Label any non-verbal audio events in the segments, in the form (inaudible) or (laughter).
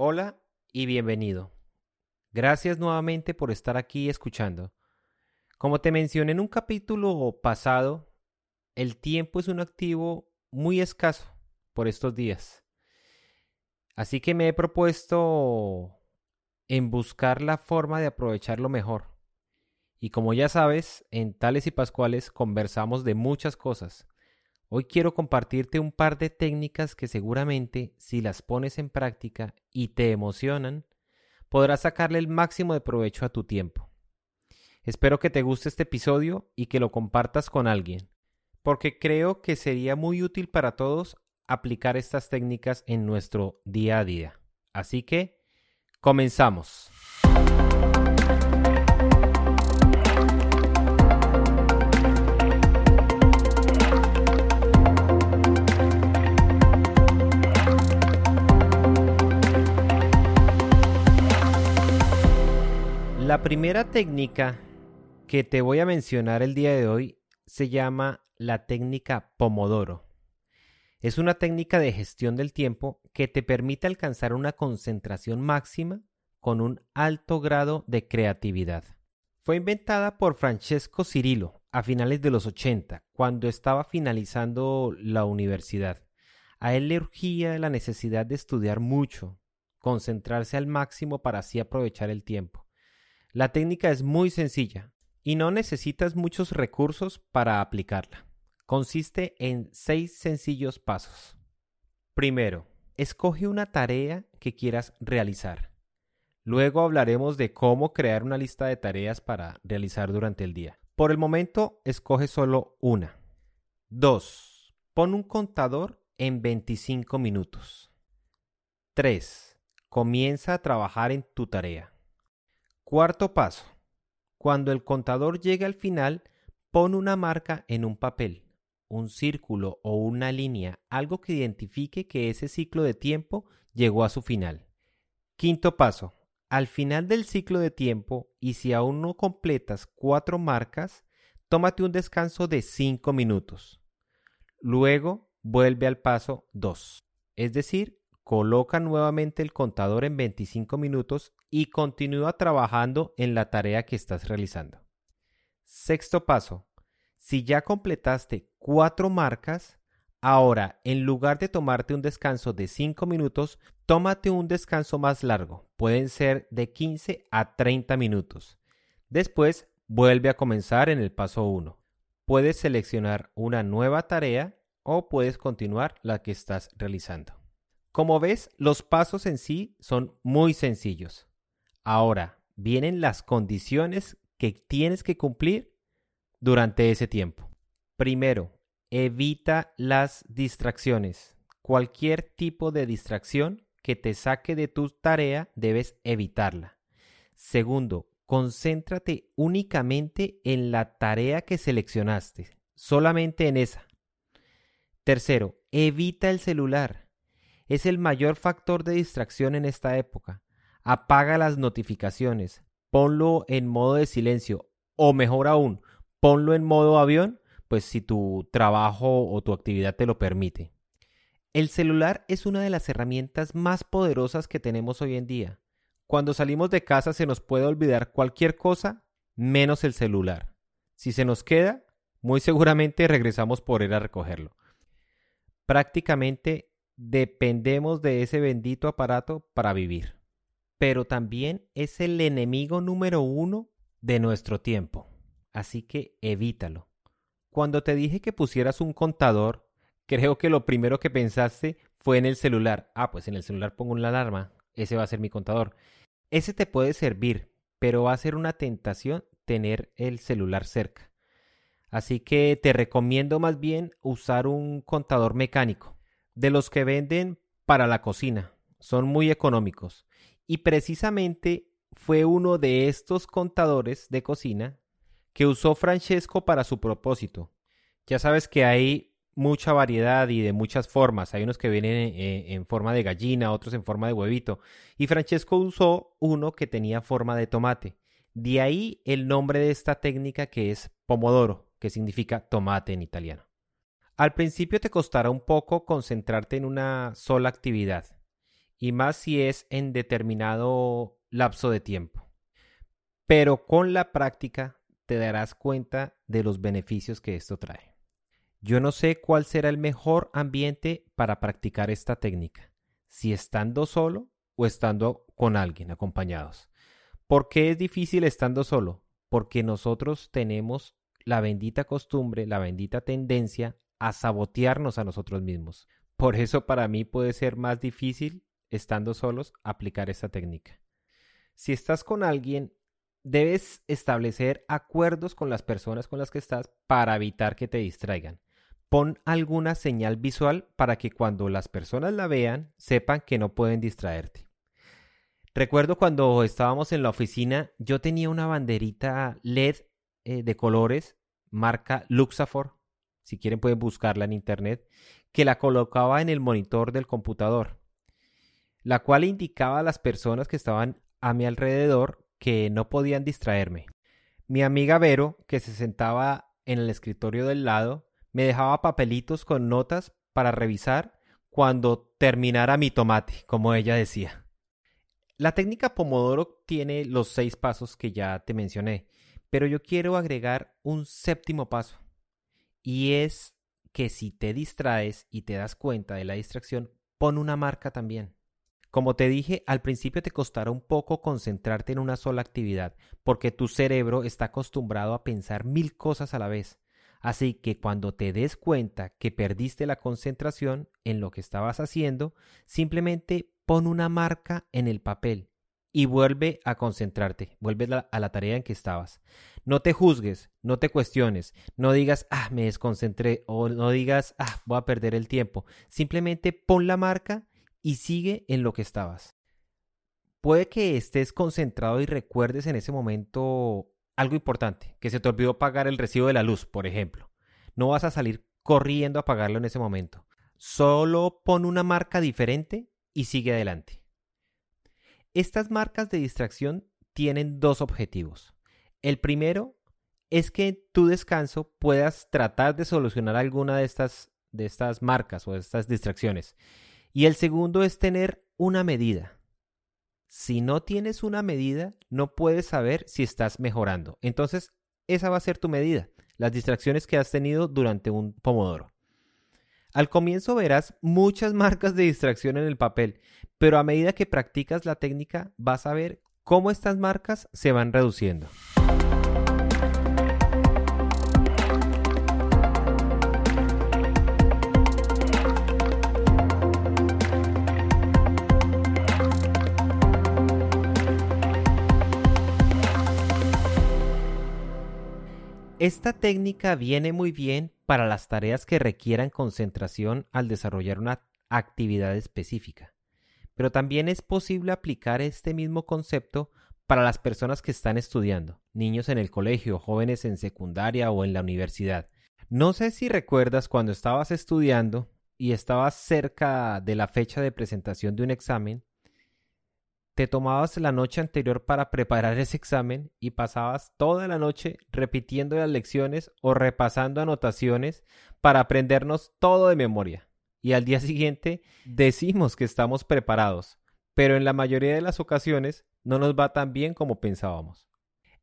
Hola y bienvenido. Gracias nuevamente por estar aquí escuchando. Como te mencioné en un capítulo pasado, el tiempo es un activo muy escaso por estos días. Así que me he propuesto en buscar la forma de aprovecharlo mejor. Y como ya sabes, en Tales y Pascuales conversamos de muchas cosas. Hoy quiero compartirte un par de técnicas que seguramente, si las pones en práctica y te emocionan, podrás sacarle el máximo de provecho a tu tiempo. Espero que te guste este episodio y que lo compartas con alguien, porque creo que sería muy útil para todos aplicar estas técnicas en nuestro día a día. Así que, comenzamos. La primera técnica que te voy a mencionar el día de hoy se llama la técnica Pomodoro. Es una técnica de gestión del tiempo que te permite alcanzar una concentración máxima con un alto grado de creatividad. Fue inventada por Francesco Cirillo a finales de los 80, cuando estaba finalizando la universidad. A él le urgía la necesidad de estudiar mucho, concentrarse al máximo para así aprovechar el tiempo. La técnica es muy sencilla y no necesitas muchos recursos para aplicarla. Consiste en seis sencillos pasos. Primero, escoge una tarea que quieras realizar. Luego hablaremos de cómo crear una lista de tareas para realizar durante el día. Por el momento, escoge solo una. 2. Pon un contador en 25 minutos. 3. Comienza a trabajar en tu tarea. Cuarto paso. Cuando el contador llegue al final, pon una marca en un papel, un círculo o una línea, algo que identifique que ese ciclo de tiempo llegó a su final. Quinto paso. Al final del ciclo de tiempo, y si aún no completas cuatro marcas, tómate un descanso de cinco minutos. Luego, vuelve al paso 2, es decir, coloca nuevamente el contador en 25 minutos y continúa trabajando en la tarea que estás realizando. Sexto paso. Si ya completaste cuatro marcas, ahora en lugar de tomarte un descanso de 5 minutos, tómate un descanso más largo. Pueden ser de 15 a 30 minutos. Después, vuelve a comenzar en el paso 1. Puedes seleccionar una nueva tarea o puedes continuar la que estás realizando. Como ves, los pasos en sí son muy sencillos. Ahora, vienen las condiciones que tienes que cumplir durante ese tiempo. Primero, evita las distracciones. Cualquier tipo de distracción que te saque de tu tarea debes evitarla. Segundo, concéntrate únicamente en la tarea que seleccionaste, solamente en esa. Tercero, evita el celular es el mayor factor de distracción en esta época. Apaga las notificaciones, ponlo en modo de silencio o mejor aún, ponlo en modo avión, pues si tu trabajo o tu actividad te lo permite. El celular es una de las herramientas más poderosas que tenemos hoy en día. Cuando salimos de casa se nos puede olvidar cualquier cosa menos el celular. Si se nos queda, muy seguramente regresamos por ir a recogerlo. Prácticamente dependemos de ese bendito aparato para vivir. Pero también es el enemigo número uno de nuestro tiempo. Así que evítalo. Cuando te dije que pusieras un contador, creo que lo primero que pensaste fue en el celular. Ah, pues en el celular pongo una alarma. Ese va a ser mi contador. Ese te puede servir, pero va a ser una tentación tener el celular cerca. Así que te recomiendo más bien usar un contador mecánico de los que venden para la cocina. Son muy económicos. Y precisamente fue uno de estos contadores de cocina que usó Francesco para su propósito. Ya sabes que hay mucha variedad y de muchas formas. Hay unos que vienen en, forma de gallina, otros en forma de huevito. Y Francesco usó uno que tenía forma de tomate. De ahí el nombre de esta técnica que es pomodoro, que significa tomate en italiano. Al principio te costará un poco concentrarte en una sola actividad y más si es en determinado lapso de tiempo. Pero con la práctica te darás cuenta de los beneficios que esto trae. Yo no sé cuál será el mejor ambiente para practicar esta técnica, si estando solo o estando con alguien acompañados. ¿Por qué es difícil estando solo? Porque nosotros tenemos la bendita costumbre, la bendita tendencia a sabotearnos a nosotros mismos. Por eso para mí puede ser más difícil, estando solos, aplicar esta técnica. Si estás con alguien, debes establecer acuerdos con las personas con las que estás para evitar que te distraigan. Pon alguna señal visual para que cuando las personas la vean sepan que no pueden distraerte. Recuerdo cuando estábamos en la oficina, yo tenía una banderita LED eh, de colores, marca Luxafor, si quieren pueden buscarla en internet, que la colocaba en el monitor del computador, la cual indicaba a las personas que estaban a mi alrededor que no podían distraerme. Mi amiga Vero, que se sentaba en el escritorio del lado, me dejaba papelitos con notas para revisar cuando terminara mi tomate, como ella decía. La técnica Pomodoro tiene los seis pasos que ya te mencioné, pero yo quiero agregar un séptimo paso, y es que si te distraes y te das cuenta de la distracción, pon una marca también. Como te dije, al principio te costará un poco concentrarte en una sola actividad, porque tu cerebro está acostumbrado a pensar mil cosas a la vez. Así que cuando te des cuenta que perdiste la concentración en lo que estabas haciendo, simplemente pon una marca en el papel y vuelve a concentrarte, vuelve a la tarea en que estabas. No te juzgues, no te cuestiones, no digas, ah, me desconcentré o no digas, ah, voy a perder el tiempo. Simplemente pon la marca y sigue en lo que estabas. Puede que estés concentrado y recuerdes en ese momento algo importante, que se te olvidó pagar el recibo de la luz, por ejemplo. No vas a salir corriendo a pagarlo en ese momento. Solo pon una marca diferente y sigue adelante. Estas marcas de distracción tienen dos objetivos. El primero es que en tu descanso puedas tratar de solucionar alguna de estas, de estas marcas o de estas distracciones. Y el segundo es tener una medida. Si no tienes una medida, no puedes saber si estás mejorando. Entonces, esa va a ser tu medida, las distracciones que has tenido durante un pomodoro. Al comienzo verás muchas (laughs) marcas de distracción en el papel, pero a medida que practicas la técnica vas a ver cómo estas marcas se van reduciendo. Esta técnica viene muy bien para las tareas que requieran concentración al desarrollar una actividad específica, pero también es posible aplicar este mismo concepto para las personas que están estudiando, niños en el colegio, jóvenes en secundaria o en la universidad. No sé si recuerdas cuando estabas estudiando y estabas cerca de la fecha de presentación de un examen, te tomabas la noche anterior para preparar ese examen y pasabas toda la noche repitiendo las lecciones o repasando anotaciones para aprendernos todo de memoria. Y al día siguiente decimos que estamos preparados, pero en la mayoría de las ocasiones no nos va tan bien como pensábamos.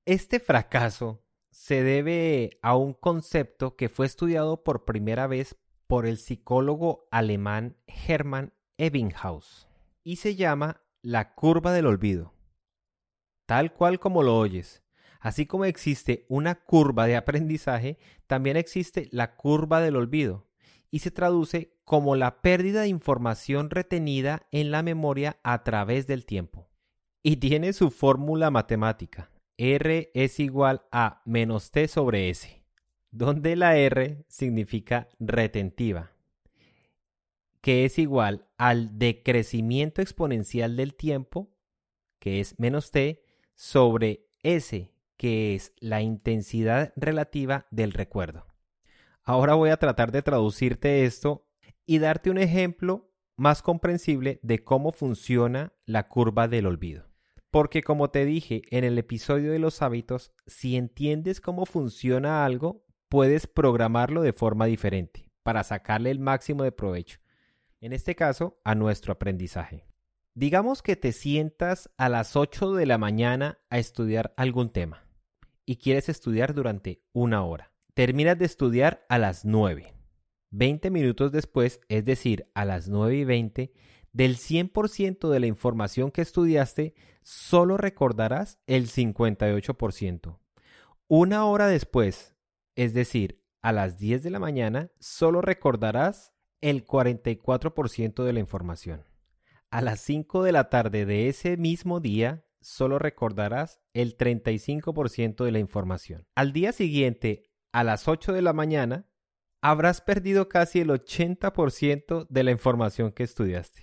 Este fracaso se debe a un concepto que fue estudiado por primera vez por el psicólogo alemán Hermann Ebbinghaus y se llama la curva del olvido. Tal cual como lo oyes. Así como existe una curva de aprendizaje, también existe la curva del olvido y se traduce como la pérdida de información retenida en la memoria a través del tiempo. Y tiene su fórmula matemática. R es igual a menos T sobre S, donde la R significa retentiva que es igual al decrecimiento exponencial del tiempo, que es menos t, sobre s, que es la intensidad relativa del recuerdo. Ahora voy a tratar de traducirte esto y darte un ejemplo más comprensible de cómo funciona la curva del olvido. Porque como te dije en el episodio de los hábitos, si entiendes cómo funciona algo, puedes programarlo de forma diferente para sacarle el máximo de provecho en este caso a nuestro aprendizaje. Digamos que te sientas a las 8 de la mañana a estudiar algún tema y quieres estudiar durante una hora. Terminas de estudiar a las 9. 20 minutos después, es decir, a las 9 y 20, del 100% de la información que estudiaste, solo recordarás el 58%. Una hora después, es decir, a las 10 de la mañana, solo recordarás el 44% de la información. A las 5 de la tarde de ese mismo día, solo recordarás el 35% de la información. Al día siguiente, a las 8 de la mañana, habrás perdido casi el 80% de la información que estudiaste.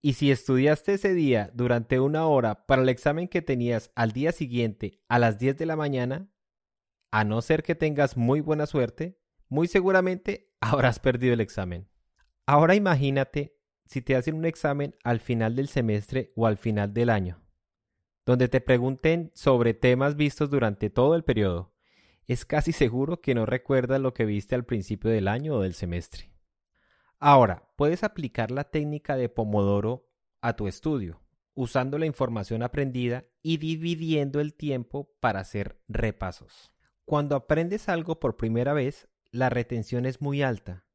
Y si estudiaste ese día durante una hora para el examen que tenías al día siguiente a las 10 de la mañana, a no ser que tengas muy buena suerte, muy seguramente (laughs) habrás perdido el examen. Ahora imagínate si te hacen un examen al final del semestre o al final del año, donde te pregunten sobre temas vistos durante todo el periodo es casi seguro que no recuerdas lo que viste al principio del año o del semestre. Ahora, puedes aplicar la técnica de Pomodoro a tu estudio, usando la información aprendida y dividiendo el tiempo para hacer repasos. Cuando aprendes algo por primera vez, la retención es muy alta,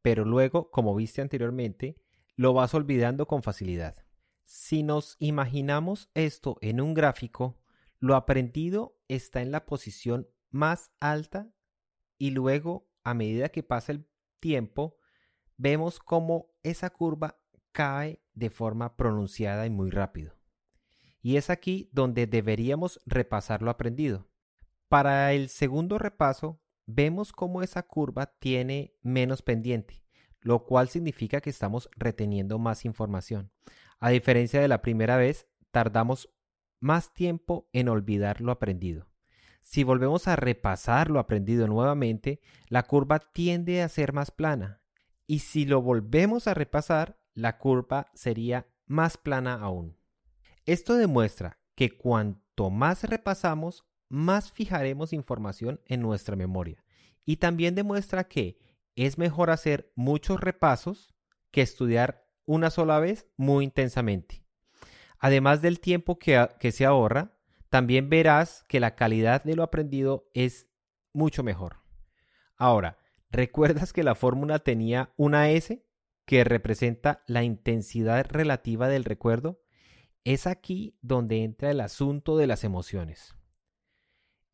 pero luego, como viste anteriormente, lo vas olvidando con facilidad. Si nos imaginamos esto en un gráfico, lo aprendido está en la posición más alta y luego a medida que pasa el tiempo vemos cómo esa curva cae de forma pronunciada y muy rápido. Y es aquí donde deberíamos repasar lo aprendido. Para el segundo repaso, vemos cómo esa curva tiene menos pendiente, lo cual significa que estamos reteniendo más información. A diferencia de la primera vez, tardamos más tiempo en olvidar lo aprendido. Si volvemos a repasar lo aprendido nuevamente, la curva tiende a ser más plana. Y si lo volvemos a repasar, la curva sería más plana aún. Esto demuestra que cuanto más repasamos, más fijaremos información en nuestra memoria. Y también demuestra que es mejor hacer muchos repasos que estudiar una sola vez muy intensamente. Además del tiempo que, se ahorra, también verás que la calidad de lo aprendido es mucho mejor. Ahora, ¿recuerdas que la fórmula tenía una S que representa la intensidad relativa del recuerdo? Es aquí donde entra el asunto de las emociones.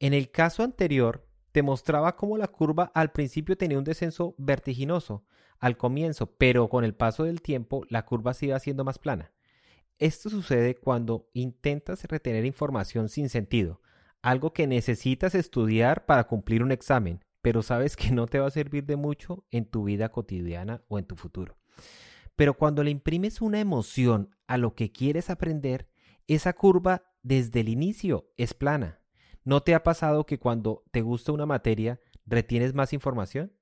En el caso anterior, te mostraba cómo la curva al principio tenía un descenso vertiginoso al comienzo, pero con el paso del tiempo la curva se iba haciendo más plana. Esto sucede cuando intentas retener información sin sentido, algo que necesitas estudiar para cumplir un examen, pero sabes que no te va a servir de mucho en tu vida cotidiana o en tu futuro. Pero cuando le imprimes una emoción a lo que quieres aprender, esa curva desde el inicio es plana. ¿No te ha pasado que cuando te gusta una materia retienes más información?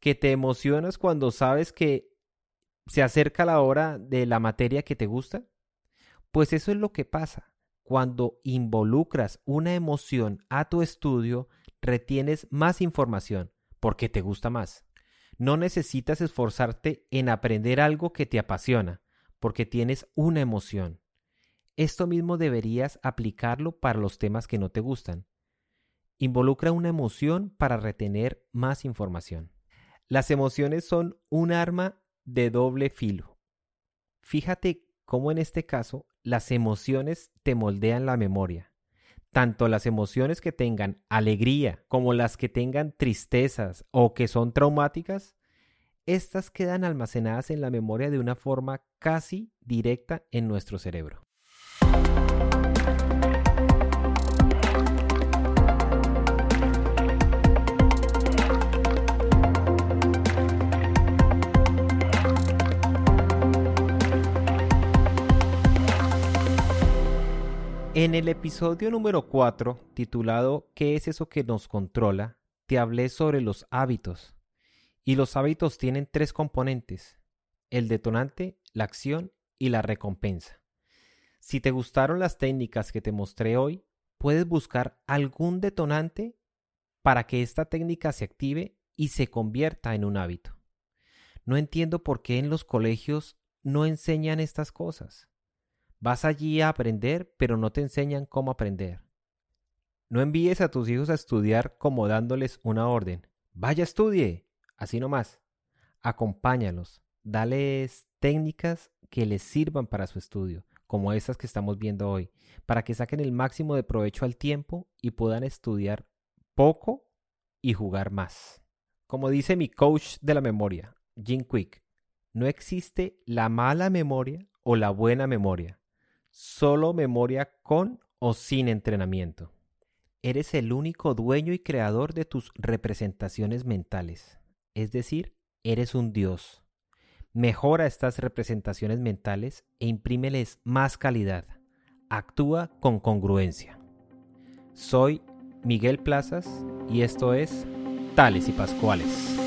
¿Que te emocionas cuando sabes que se acerca la hora de la materia que te gusta? Pues eso es lo que pasa. Cuando involucras una emoción a tu estudio, retienes más información porque te gusta más. No necesitas esforzarte en aprender algo que te apasiona porque tienes una emoción. Esto mismo deberías aplicarlo para los temas que no te gustan. Involucra una emoción para retener más información. Las emociones son un arma de doble filo. Fíjate cómo en este caso las emociones te moldean la memoria. Tanto las emociones que tengan alegría como las que tengan tristezas o que son traumáticas, estas quedan almacenadas en la memoria de una forma casi directa en nuestro cerebro. En el episodio número 4, titulado ¿Qué es eso que nos controla?, te hablé sobre los hábitos. Y los hábitos tienen tres componentes, el detonante, la acción y la recompensa. Si te gustaron las técnicas que te mostré hoy, puedes buscar algún detonante para que esta técnica se active y se convierta en un hábito. No entiendo por qué en los colegios no enseñan estas cosas. Vas allí a aprender, pero no te enseñan cómo aprender. No envíes a tus hijos a estudiar como dándoles una orden. Vaya, estudie. Así nomás. Acompáñalos. Dales técnicas que les sirvan para su estudio, como estas que estamos viendo hoy, para que saquen el máximo de provecho al tiempo y puedan estudiar poco y jugar más. Como dice mi coach de la memoria, Jim Quick, no existe la mala memoria o la buena memoria, solo memoria con o sin entrenamiento. Eres el único dueño y creador de tus representaciones mentales, es decir, eres un dios. Mejora estas representaciones mentales e imprímeles más calidad. Actúa con congruencia. Soy Miguel Plazas y esto es Tales y Pascuales.